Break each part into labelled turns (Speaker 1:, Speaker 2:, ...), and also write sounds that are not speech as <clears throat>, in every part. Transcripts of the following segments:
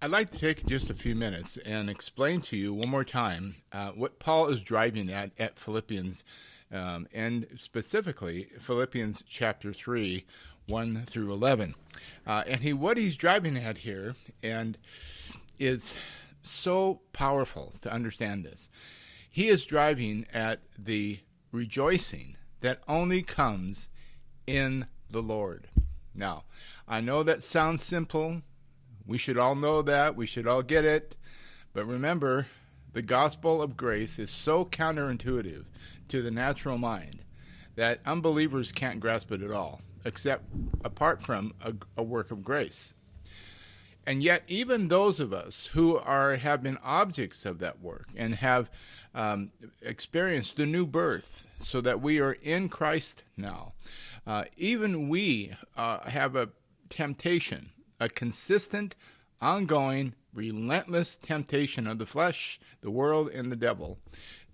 Speaker 1: I'd like to take just a few minutes and explain to you one more time uh, what Paul is driving at at Philippians, um, and specifically Philippians chapter 3, 1 through 11. Uh, and he what he's driving at here and is so powerful to understand this. He is driving at the rejoicing that only comes in the Lord. Now, I know that sounds simple. We should all know that. We should all get it. But remember, the gospel of grace is so counterintuitive to the natural mind that unbelievers can't grasp it at all, except apart from a, a work of grace. And yet, even those of us who are have been objects of that work and have um, experienced the new birth, so that we are in Christ now, uh, even we uh, have a temptation, a consistent, ongoing, relentless temptation of the flesh, the world, and the devil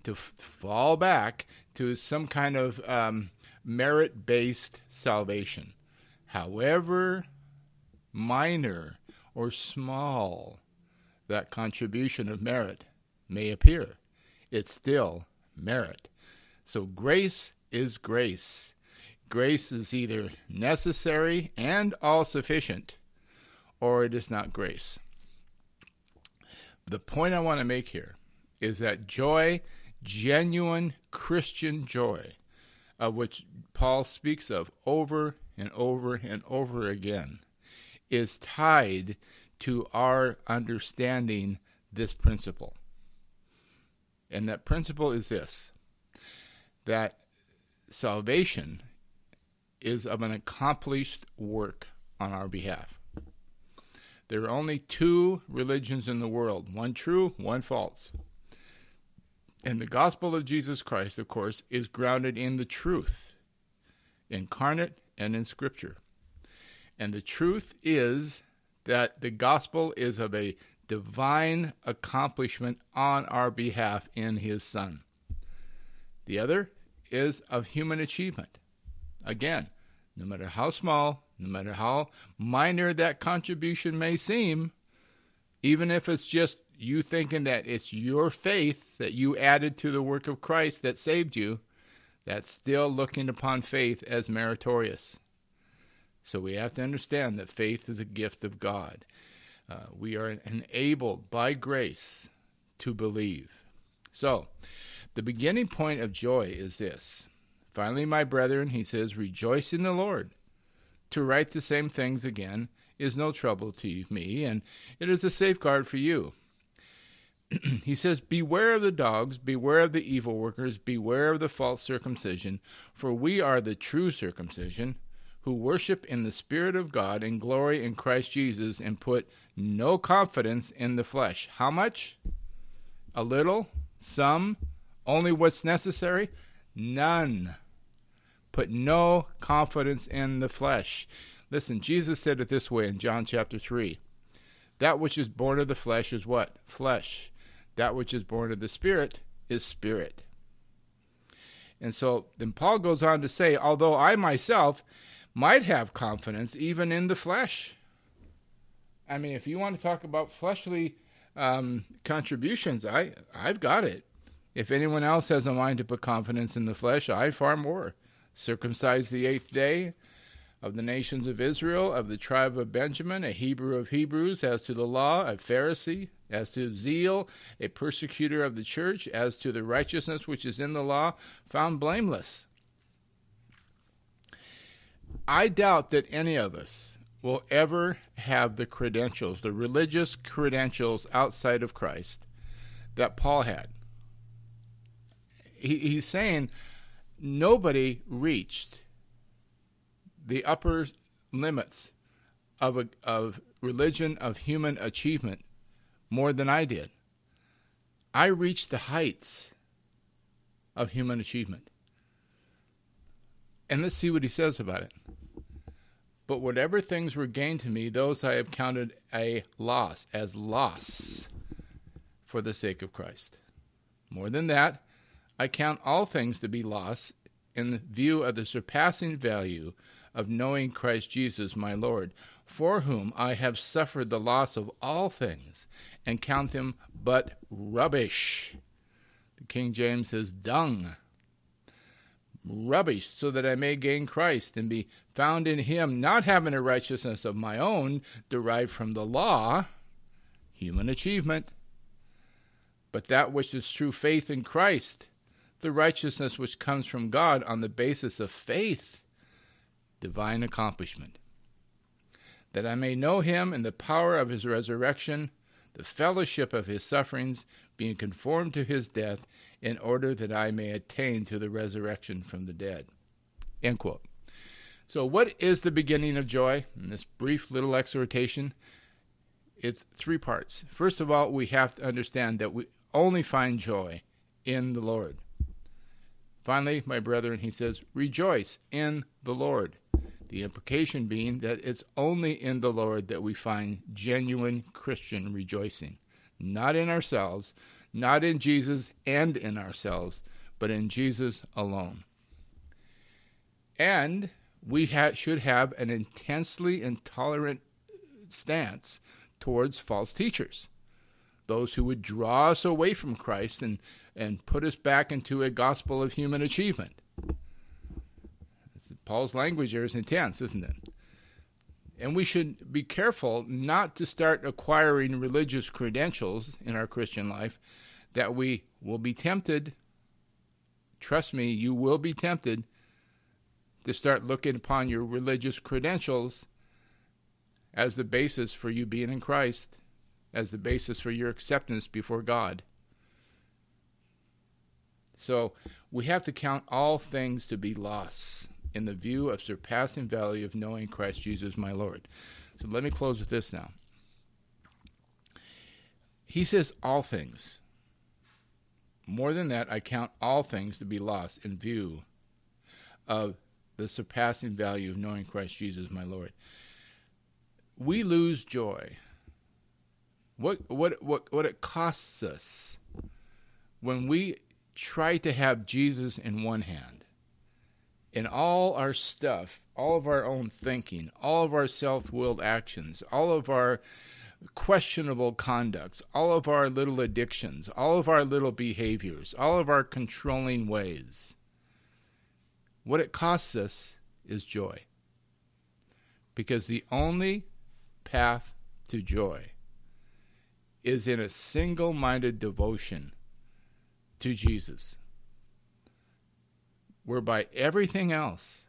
Speaker 1: to f- fall back to some kind of um, merit based salvation. However minor or small that contribution of merit may appear, it's still merit. So grace is grace. Grace is either necessary and all sufficient, or it is not grace. The point I want to make here is that joy, genuine Christian joy, of which Paul speaks of over and over and over again, is tied to our understanding this principle. And that principle is this that salvation is of an accomplished work on our behalf. There are only two religions in the world one true, one false. And the gospel of Jesus Christ, of course, is grounded in the truth, incarnate and in Scripture. And the truth is that the gospel is of a divine accomplishment on our behalf in his Son. The other is of human achievement. Again, no matter how small, no matter how minor that contribution may seem, even if it's just you thinking that it's your faith that you added to the work of Christ that saved you, that's still looking upon faith as meritorious. So we have to understand that faith is a gift of God. Uh, we are enabled by grace to believe. So, the beginning point of joy is this. Finally, my brethren, he says, rejoice in the Lord. To write the same things again is no trouble to me, and it is a safeguard for you. <clears throat> he says, Beware of the dogs, beware of the evil workers, beware of the false circumcision, for we are the true circumcision, who worship in the Spirit of God and glory in Christ Jesus, and put no confidence in the flesh. How much? A little? Some? Only what's necessary? None. Put no confidence in the flesh. Listen, Jesus said it this way in John chapter 3. That which is born of the flesh is what? Flesh. That which is born of the Spirit is spirit. And so then Paul goes on to say, although I myself might have confidence even in the flesh. I mean, if you want to talk about fleshly um, contributions, I I've got it. If anyone else has a mind to put confidence in the flesh, I far more. Circumcised the eighth day, of the nations of Israel, of the tribe of Benjamin, a Hebrew of Hebrews, as to the law, a Pharisee, as to zeal, a persecutor of the church, as to the righteousness which is in the law, found blameless. I doubt that any of us will ever have the credentials, the religious credentials outside of Christ that Paul had. He, he's saying nobody reached the upper limits of a, of religion of human achievement more than I did. I reached the heights of human achievement. And let's see what he says about it. But whatever things were gained to me, those I have counted a loss, as loss for the sake of Christ. More than that, I count all things to be loss in view of the surpassing value of knowing Christ Jesus my Lord, for whom I have suffered the loss of all things, and count them but rubbish. The King James says dung. Rubbish, so that I may gain Christ and be found in him, not having a righteousness of my own derived from the law, human achievement, but that which is true faith in Christ, the righteousness which comes from God on the basis of faith, divine accomplishment that I may know him and the power of his resurrection, the fellowship of his sufferings, being conformed to his death, in order that I may attain to the resurrection from the dead. End quote. So, what is the beginning of joy? In this brief little exhortation, it's three parts. First of all, we have to understand that we only find joy in the Lord. Finally, my brethren, he says, rejoice in the Lord. The implication being that it's only in the Lord that we find genuine Christian rejoicing, not in ourselves, not in Jesus and in ourselves, but in Jesus alone. And we ha- should have an intensely intolerant stance towards false teachers, those who would draw us away from Christ and, and put us back into a gospel of human achievement. Paul's language here is intense, isn't it? And we should be careful not to start acquiring religious credentials in our Christian life that we will be tempted. Trust me, you will be tempted to start looking upon your religious credentials as the basis for you being in Christ, as the basis for your acceptance before God. So we have to count all things to be loss in the view of surpassing value of knowing Christ Jesus my Lord. So let me close with this now. He says all things. More than that, I count all things to be lost in view of the surpassing value of knowing Christ Jesus my Lord. We lose joy. What what what what it costs us when we try to have Jesus in one hand in all our stuff, all of our own thinking, all of our self willed actions, all of our questionable conducts, all of our little addictions, all of our little behaviors, all of our controlling ways. What it costs us is joy. Because the only path to joy is in a single minded devotion to Jesus whereby everything else,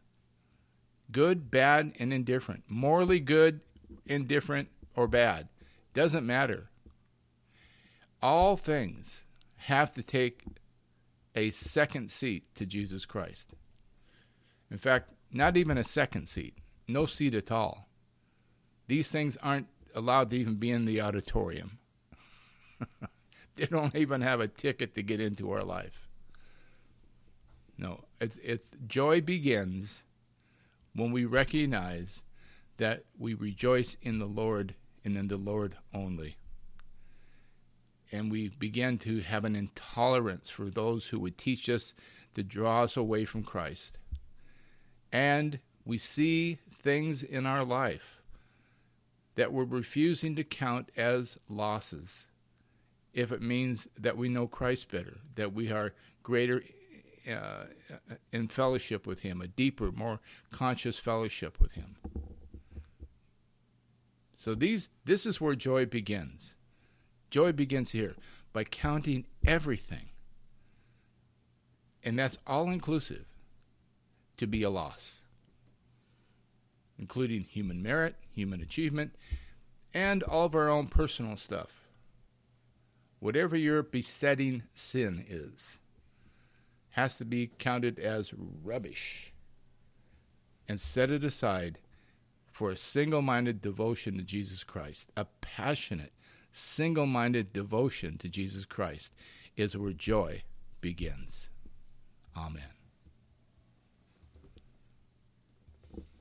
Speaker 1: good, bad, and indifferent, morally good, indifferent, or bad, doesn't matter. All things have to take a second seat to Jesus Christ. In fact, not even a second seat, no seat at all. These things aren't allowed to even be in the auditorium. <laughs> <laughs> they don't even have a ticket to get into our life. No, it's it's joy begins when we recognize that we rejoice in the Lord and in the Lord only. And we begin to have an intolerance for those who would teach us to draw us away from Christ. And we see things in our life that we're refusing to count as losses if it means that we know Christ better, that we are greater uh, in fellowship with Him, a deeper, more conscious fellowship with Him. So these, this is where joy begins. Joy begins here by counting everything, and that's all inclusive, to be a loss, including human merit, human achievement, and all of our own personal stuff. Whatever your besetting sin is has to be counted as rubbish and set it aside for a single minded devotion to Jesus Christ. A passionate, single minded devotion to Jesus Christ is where joy begins. Amen.